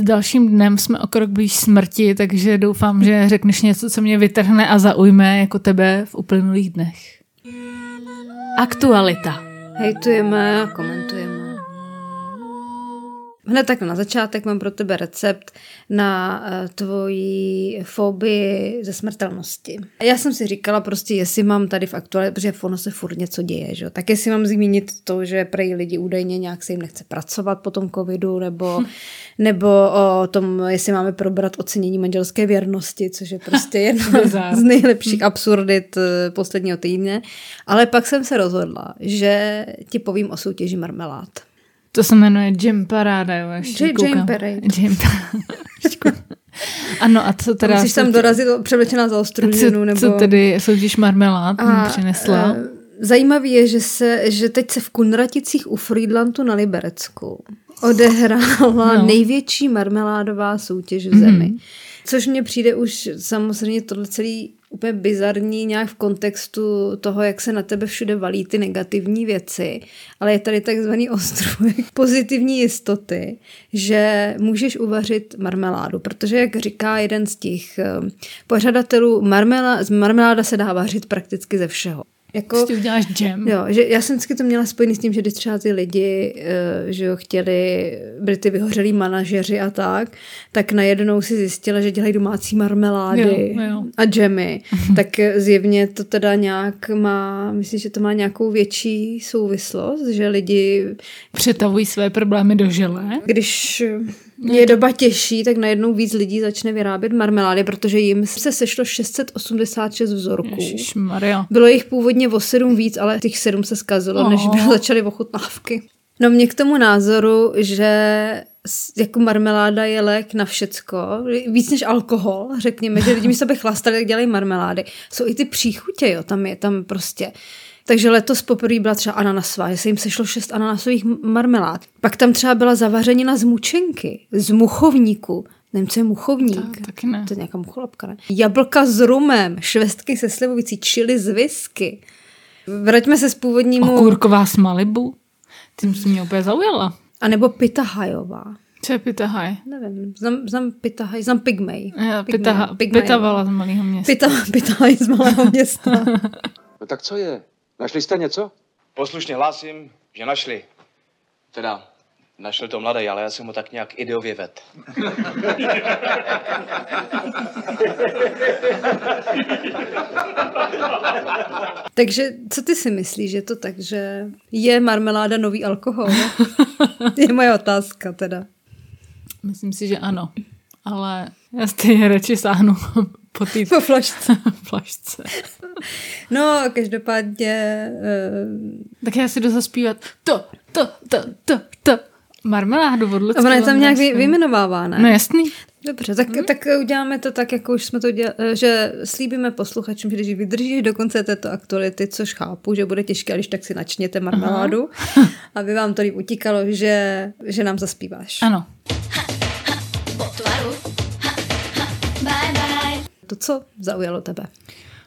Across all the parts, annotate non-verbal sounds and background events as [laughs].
S dalším dnem jsme o krok blíž smrti, takže doufám, že řekneš něco, co mě vytrhne a zaujme jako tebe v uplynulých dnech. Aktualita. Hejtujeme a komentujeme. Hned tak na začátek mám pro tebe recept na uh, tvoji fobii ze smrtelnosti. Já jsem si říkala prostě, jestli mám tady v aktuálně, protože ono se furt něco děje, že? tak jestli mám zmínit to, že prej lidi údajně nějak se jim nechce pracovat po tom covidu, nebo, hm. nebo o tom, jestli máme probrat ocenění manželské věrnosti, což je prostě [laughs] jedna z nejlepších hm. absurdit eh, posledního týdne. Ale pak jsem se rozhodla, že ti povím o soutěži marmelád. To se jmenuje Jim Paráda, jo, J- Jim Parade. Jim [laughs] Ano, a co teda... Musíš tam dorazit převlečená za ostruženu, nebo... Co tedy soutěž marmelád a, přinesla? Uh, zajímavý je, že, se, že teď se v Kunraticích u Friedlandu na Liberecku odehrála no. největší marmeládová soutěž v zemi. Mm. Což mně přijde už samozřejmě tohle celý úplně bizarní nějak v kontextu toho, jak se na tebe všude valí ty negativní věci, ale je tady takzvaný ostrůvek [laughs] pozitivní jistoty, že můžeš uvařit marmeládu, protože jak říká jeden z těch eh, pořadatelů, marmelá, z marmeláda se dá vařit prakticky ze všeho. Jako, ty uděláš džem. Jo, že já jsem vždycky to měla spojený s tím, že když třeba ty lidi, uh, že jo, chtěli, byli ty vyhořelí manažeři a tak, tak najednou si zjistila, že dělají domácí marmelády jo, jo. a džemy. [laughs] tak zjevně to teda nějak má, myslím, že to má nějakou větší souvislost, že lidi... Přetavují své problémy do žele. Když je doba těžší, tak najednou víc lidí začne vyrábět marmelády, protože jim se sešlo 686 vzorků. Ježišmarja. Bylo jich původně o sedm víc, ale těch sedm se zkazilo, oh. než by [laughs] začaly ochutnávky. No mě k tomu názoru, že jako marmeláda je lék na všecko, víc než alkohol, řekněme, že lidi mi sebe chlastali, jak dělají marmelády. Jsou i ty příchutě, jo, tam je tam prostě takže letos poprvé byla třeba ananasová, že se jim sešlo šest ananasových marmelád. Pak tam třeba byla zavařenina z mučenky, z muchovníku. Nevím, co je muchovník. Tak, taky ne. To je nějaká mucholapka, ne? Jablka s rumem, švestky se slivovicí, čili z whisky. Vraťme se s původnímu... Okurková s Malibu? Tím se mě úplně zaujala. A nebo pitahajová. Co je pitahaj? Nevím, znám, znám pitahaj, znám pygmej. Já, pitaha, pitavala z malého města. Pita, [laughs] pitahaj z malého města. no tak co je? Našli jste něco? Poslušně hlásím, že našli. Teda, našli to mladý, ale já jsem ho tak nějak ideově ved. [laughs] Takže co ty si myslíš, že to tak, že je marmeláda nový alkohol? [laughs] je moje otázka teda. Myslím si, že ano. Ale já stejně radši sáhnu po té po flašce. [laughs] flašce. No, každopádně... Uh... Tak já si jdu zaspívat to, to, to, to, to. Marmeládu od A ona je tam nějak vy, vyjmenovává, ne? No jasný. Dobře, tak, hmm. tak uděláme to tak, jako už jsme to dělali, že slíbíme posluchačům, že když vydržíš do konce této aktuality, což chápu, že bude těžké, když tak si načněte marmeládu, Aha. aby vám to líp utíkalo, že, že nám zaspíváš. Ano. To, co zaujalo tebe?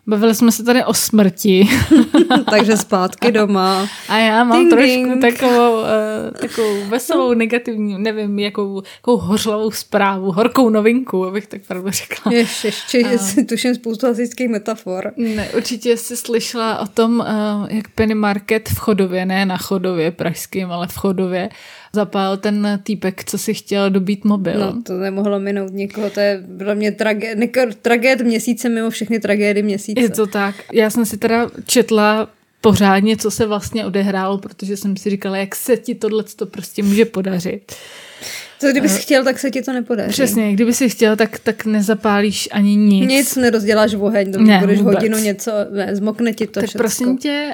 Bavili jsme se tady o smrti. [laughs] Takže zpátky doma. A já mám ding, trošku ding. Takovou, uh, takovou veselou, negativní, nevím, jakou, jakou hořlavou zprávu, horkou novinku, abych tak pravdu řekla. Ještě, ještě si tuším spoustu asických metafor. Ne, určitě jsi slyšela o tom, uh, jak Penny Market v Chodově, ne na Chodově pražským, ale v Chodově, zapál ten týpek, co si chtěl dobít mobil. No, to nemohlo minout někoho, to je pro mě tragéd, tragéd měsíce mimo všechny tragédy měsíce. Je to tak. Já jsem si teda četla pořádně, co se vlastně odehrálo, protože jsem si říkala, jak se ti tohle to prostě může podařit. To kdyby jsi chtěl, tak se ti to nepodaří. Přesně, kdyby jsi chtěl, tak, tak nezapálíš ani nic. Nic, nerozděláš oheň, to ne, budeš vůbec. hodinu něco, ne, zmokne ti to Tak všecko. prosím tě,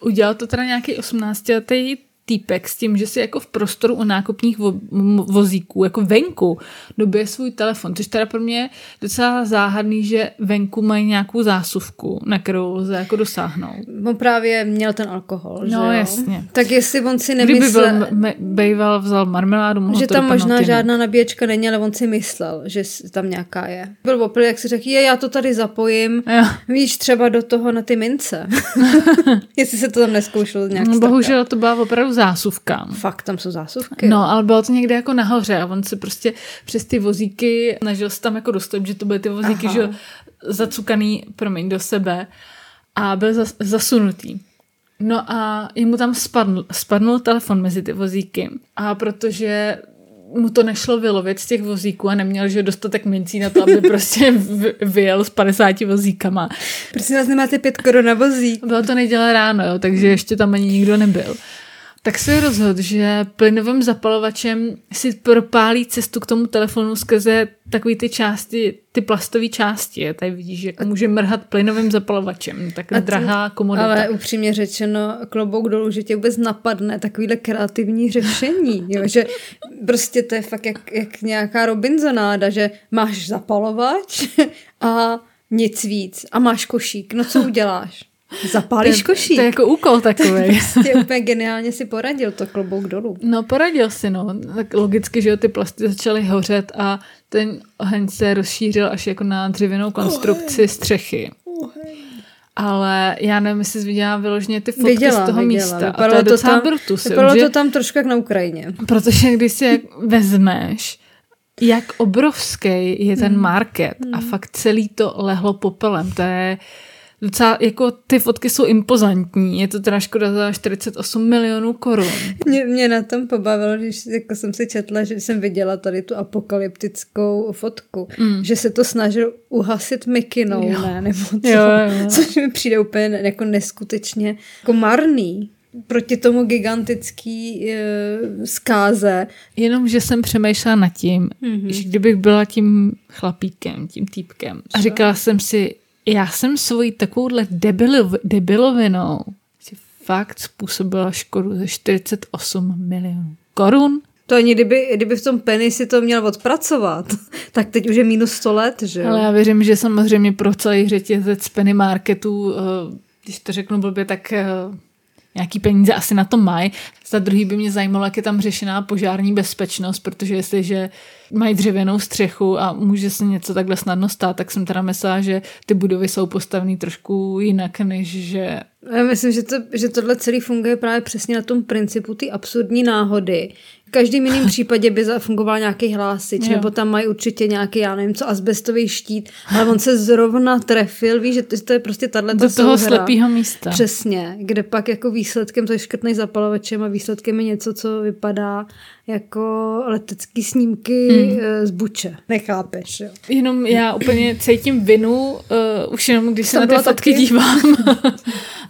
udělal to teda nějaký 18-letý týpek s tím, že si jako v prostoru u nákupních vo, vozíků, jako venku, dobije svůj telefon, což teda pro mě je docela záhadný, že venku mají nějakou zásuvku, na kterou lze jako dosáhnout. On právě měl ten alkohol, no, že jo? jasně. Tak jestli on si nemyslel... Kdyby byl, bejval, vzal marmeládu, mohl Že to tam možná jinak. žádná nabíječka není, ale on si myslel, že tam nějaká je. Byl opilý, jak si řekl, je, já to tady zapojím, Jo. víš, třeba do toho na ty mince. [laughs] jestli se to tam neskoušelo nějak No, bohužel to byla opravdu zásuvkám. Fakt, tam jsou zásuvky. No, ale bylo to někde jako nahoře a on se prostě přes ty vozíky snažil se tam jako dostat, že to byly ty vozíky, Aha. že zacukaný, promiň, do sebe a byl zas, zasunutý. No a jemu tam spadl, spadnul telefon mezi ty vozíky a protože mu to nešlo vylovit z těch vozíků a neměl, že dostatek mincí na to, aby [laughs] prostě vyjel s 50 vozíkama. Prosím vás, nemáte pět korun na vozík. Bylo to neděle ráno, jo, takže ještě tam ani nikdo nebyl. Tak se rozhodl, že plynovým zapalovačem si propálí cestu k tomu telefonu skrze takový ty části, ty plastové části. Tady vidíš, že může mrhat plynovým zapalovačem. Tak A drahá komodita. Ale upřímně řečeno, klobouk dolů, že tě vůbec napadne takovýhle kreativní řešení. [laughs] Jo? Že prostě to je fakt jak, jak nějaká Robinsonáda, že máš zapalovač [laughs] a nic víc. A máš košík. No co uděláš? Zapálíš košík. To je jako úkol takový. [laughs] Prostě [laughs] úplně geniálně si poradil to klobouk dolů. No, poradil si, no. Tak logicky, že jo, ty plasty začaly hořet a ten oheň se rozšířil až jako na dřevěnou konstrukci střechy. Ale já nevím, jestli jsi viděla vyloženě ty fotky Viděla, z toho viděla. místa. a to Vypadalo je to docela tam- brutus. Vypadalo že- to tam trošku jak na Ukrajině. Protože když si jak vezmeš, jak obrovský je ten market a fakt celý to lehlo popelem. To je docela, jako ty fotky jsou impozantní. Je to teda škoda za 48 milionů korun. Mě, mě na tom pobavilo, když jako jsem si četla, že jsem viděla tady tu apokalyptickou fotku, mm. že se to snažil uhasit mikinou, Jo. ne? Nebo co? Jo, jo. Což mi přijde úplně jako neskutečně jako marný proti tomu gigantický e, zkáze. Jenom, že jsem přemýšlela nad tím, mm-hmm. že kdybych byla tím chlapíkem, tím týpkem a říkala jsem si, já jsem svojí takovouhle debilov, debilovinou si fakt způsobila škodu ze 48 milionů korun. To ani kdyby, kdyby v tom Penny si to měl odpracovat, [laughs] tak teď už je minus 100 let, že? Ale já věřím, že samozřejmě pro celý řetězec penny marketů, eh, když to řeknu blbě, tak eh, nějaký peníze asi na to mají. Za druhý by mě zajímalo, jak je tam řešená požární bezpečnost, protože jestliže mají dřevěnou střechu a může se něco takhle snadno stát, tak jsem teda myslela, že ty budovy jsou postavený trošku jinak, než že Já myslím, že, to, že tohle celý funguje právě přesně na tom principu ty absurdní náhody. V každém jiném [laughs] případě by zafungoval nějaký hlásič, Jo. nebo tam mají určitě nějaký, já nevím co, asbestový štít, ale on se zrovna trefil, víš, že to, je prostě tahle do toho slepého místa. Přesně, kde pak jako výsledkem to je škrtnej zapalovačem a výsledkem je něco, co vypadá jako letecký snímky Hmm. mm. z buče. Nechápeš, jo? Jenom já úplně cítím vinu, uh, už jenom když se na ty fotky taky. dívám. [laughs]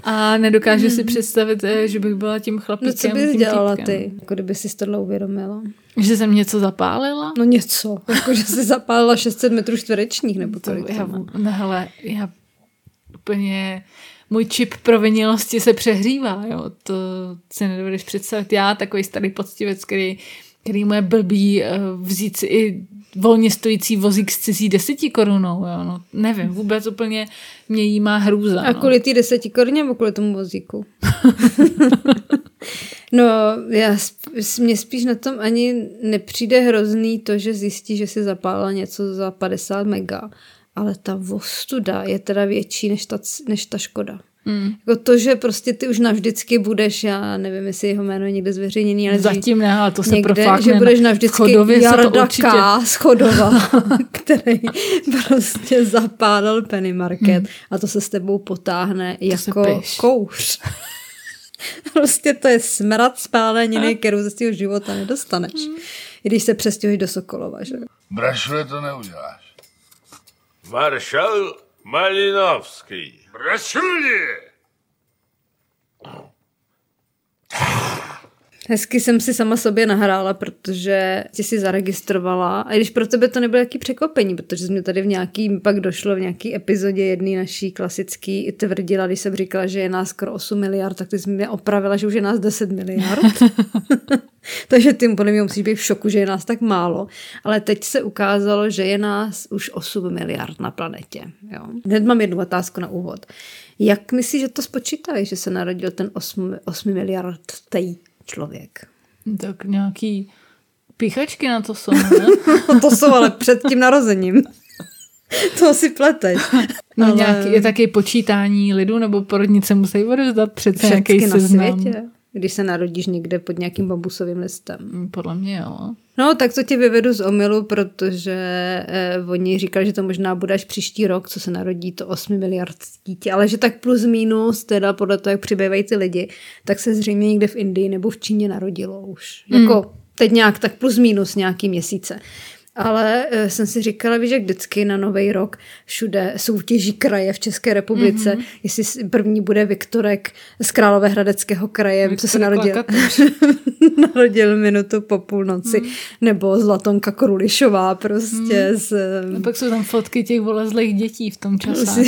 a nedokážu si představit, eh, že bych byla tím chlapíkem. No co bys dělala týpkem. ty, jako kdyby si tohle uvědomila? Že jsem něco zapálila? No něco, jako že si zapálila 600 metrů čtverečních, nebo To, kolik já, to má. ne, hele, já úplně, můj čip provinilosti se přehřívá, jo, to si nedovedeš představit. Já, takový starý poctivec, který, který mu je blbý eh, vzít si i volně stojící vozík s cizí deseti korunou, jo, no, nevím, vůbec úplně mě jí má hrůza. A no. kvůli té deseti koruně nebo kvůli tomu vozíku? [laughs] no, já mně spíš na tom ani nepřijde hrozný to, že zjistí, že si zapálila něco za 50 mega, ale ta vostuda je teda větší než ta, než ta škoda. Mm. Jako to, že prostě ty už navždycky budeš, já nevím, jestli jeho jméno je někde zveřejněný, ale Zatím ne, ale to se někde, že budeš na navždycky Chodově se to Jarda určitě... K. Chodova, [laughs] [laughs] který prostě zapálil Penny Market Hmm. a to se s tebou potáhne se jako kouř. [laughs] prostě to je smrad spáleniny, kterou ze svého života nedostaneš. Hmm. I když se přestěhuješ do Sokolova, že? Brašle to neuděláš. Maršal Malinovský. Просили! Hezky jsem si sama sobě nahrála, protože ti si zaregistrovala. A i když pro tebe to nebylo jaký překvapení, protože jsi mě tady v nějaký, pak došlo v nějaký epizodě jedný naší klasický tvrdila, když jsem říkala, že je nás skoro 8 miliard, tak ty jsi mě opravila, že už je nás 10 miliard. [laughs] [laughs] Takže ty podle mě musíš být v šoku, že je nás tak málo. Ale teď se ukázalo, že je nás už 8 miliard na planetě. Jo. Hned mám jednu otázku na úvod. Jak myslíš, že to spočítají, že se narodil ten 8, 8 miliard tej člověk? Tak nějaký píchačky na to jsou, [laughs] ne? No to jsou ale před tím narozením. to si pleteš. No Ale- nějaký, je taky počítání lidu, nebo porodnice musí odevzdat přece nějaký Všechny na seznam. světě. Když se narodíš někde pod nějakým bambusovým listem. Mm, Podle mě jo. No, tak to tě vyvedu z omylu, protože eh, oni říkali, že to možná bude až příští rok, co se narodí to 8 miliard dítě, ale že tak plus minus, teda podle toho, jak přibývají ty lidi, tak se zřejmě někde v Indii nebo v Číně narodilo už. Jako teď nějak tak plus minus nějaký měsíce. Ale e, jsem si říkala, víš, jak vždycky na Nový rok všude soutěží kraje v České republice, mm-hmm. jestli první bude Viktorek z Královéhradeckého kraje, co se Viktorek narodil, [laughs] narodil minutu po půlnoci, mm. nebo Zlatonka Korulišová prostě mm. z... A pak jsou tam fotky těch volezlých dětí v tom čase.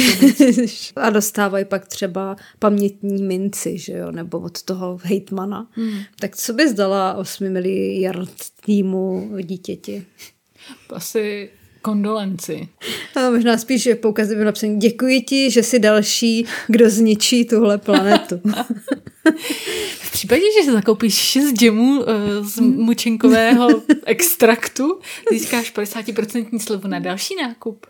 [laughs] a dostávají pak třeba pamětní minci, že jo, nebo od toho hejtmana. Hmm. Tak co bys dala 8 miliard týmu dítěti? Asi kondolenci. A možná spíš že poukazy by napsaný děkuji ti, že jsi další, kdo zničí tuhle planetu. [laughs] V případě, že si zakoupíš 6 džemů eh, z mučinkového [laughs] extraktu, získáš 50% slevu na další nákup.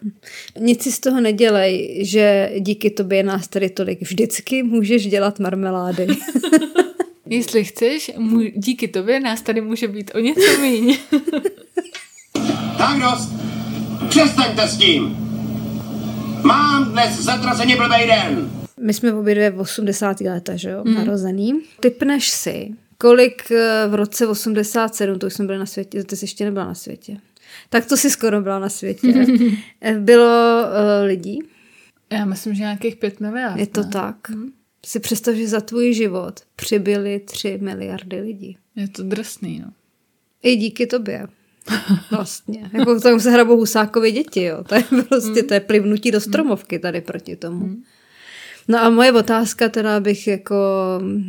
Nic si z toho nedělej, že díky tobě je nás tady tolik. Vždycky můžeš dělat marmelády. [laughs] Jestli chceš, díky tobě nás tady může být o něco míň. Tak dost! Přestaňte s tím! Mám dnes zatraceně blbej den! My jsme obě dvě v 80. leta, že jo, mm. narozený. Typneš si, kolik eh, v roce 87, to už jsme byli na světě, ty jsi ještě nebyla na světě. Tak to si skoro byla na světě. [laughs] Eh, Bylo uh, lidí, Já myslím, že nějakých 5 miliard. je to ne? tak. Si představ, že za tvůj život přibyly 3 miliardy lidí. Je to drsný, no. I díky tobě. [laughs] Vlastně. Jako tam se hrabou Husákovi děti, jo. To je [laughs] prostě, to je plivnutí do stromovky tady proti tomu. No a moje otázka teda bych jako,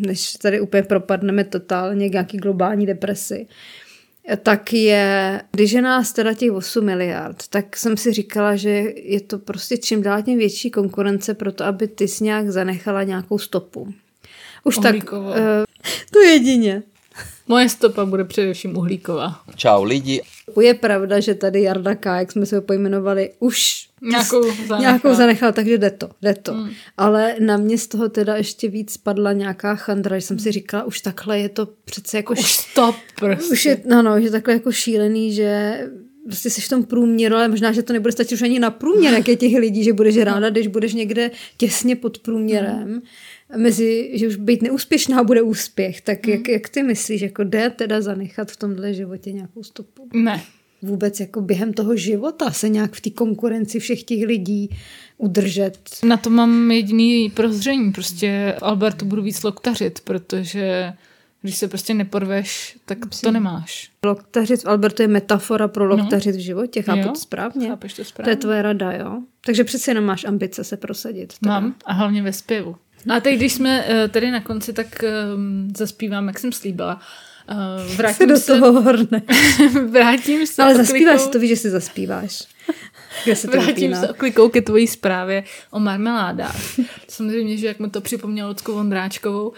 než tady úplně propadneme totálně k nějaký globální depresi, tak je, když je nás teda těch 8 miliard, tak jsem si říkala, že je to prostě čím dál tím větší konkurence pro to, aby ty si nějak zanechala nějakou stopu. Už tak, Uhlíkovou. uh, [laughs] to jedině. Moje stopa bude především uhlíková. Čau lidi. Je pravda, že tady Jarda K., jak jsme se ho pojmenovali, už Nějakou zanechal. nějakou zanechal, takže jde to, jde to. Hmm. Ale na mě z toho teda ještě víc padla nějaká chandra, že jsem si říkala, už takhle je to přece jako... Už š- stop prostě. už je, no, no, že takhle jako šílený, že prostě jsi v tom průměru, ale možná, že to nebude stačit už ani na průměr, jak je těch lidí, že budeš ráda, když budeš někde těsně pod průměrem, mezi, že už být neúspěšná bude úspěch, tak jak, jak ty myslíš, jako jde teda zanechat v tomhle životě nějakou stopu? Ne. vůbec jako během toho života se nějak v té konkurenci všech těch lidí udržet. Na to mám jediný prozření. Prostě Albertu budu víc loktařit, protože když se prostě neporveš, tak to nemáš. Loktařit v Albertu je metafora pro loktařit v životě, chápu Jo, to správně? chápeš to To je správně. tvoje rada, jo? Takže přece jenom máš ambice se prosadit. Teda. Mám a hlavně ve zpěvu. A teď, když jsme eh, tady na konci, tak um, zaspívám, jak jsem slíbila. Se vrátím do se, toho horne. [laughs] vrátím se Ale zaspíváš si to, víš, že si zaspíváš. Kde se to Vrátím vypíná. se oklikou ke tvojí zprávě o marmeládách. Samozřejmě, že jak mi to připomnělo Lucku Vondráčkovou,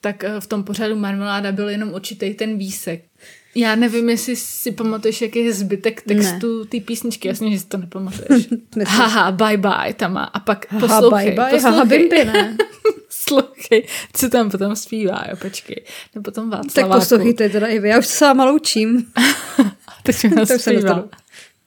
tak eh, v tom pořadu marmeláda byl jenom určitý ten výsek. Já nevím, jestli si pamatuješ, jaký je zbytek textu té písničky. Jasně, že si to nepamatuješ. [laughs] Haha, bye bye, tam má. A pak Haha, poslouchej, bye bye, haha, poslouchej. bimbi, ne? Poslouchej, co tam potom zpívá, jo, počkej. Nebo potom Tak Václaváku. poslouchejte teda i vy. Já už se s váma loučím. Teď To už se zpívá. dostanu.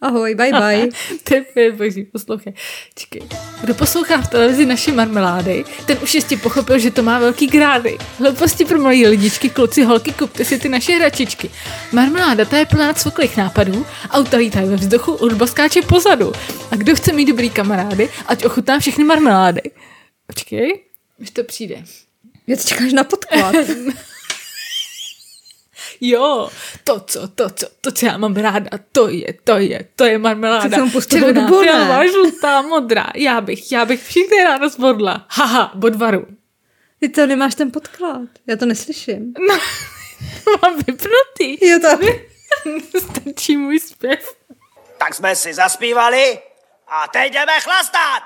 Ahoj, bye bye. [laughs] Typ je boží, poslouchej. Čekej. Kdo poslouchá v televizi naše marmelády, ten už jistě pochopil, že to má velký grády. Hlouposti pro malé lidičky, kluci, holky, kupte si ty naše hračičky. Marmeláda ta je plná cvoklých nápadů, auta lítají ve vzduchu, hudba skáče pozadu. A kdo chce mít dobrý kamarády, ať ochutná všechny marmelády. Počkej, už to přijde. Já to čekáš na podklad. [laughs] Jo, to co, to co, to co já mám ráda, to je, to je, to je marmeláda. Tak Červená, fialová, žlutá, modrá. Já bych, já bych všechny ráda zvodla. Haha, bodvaru. Ty to nemáš ten podklad. Já to neslyším. [laughs] No, mám vypnutý. Jo, to... [laughs] Stačí můj zpěv. Tak jsme si zaspívali a teď jdeme chlastat.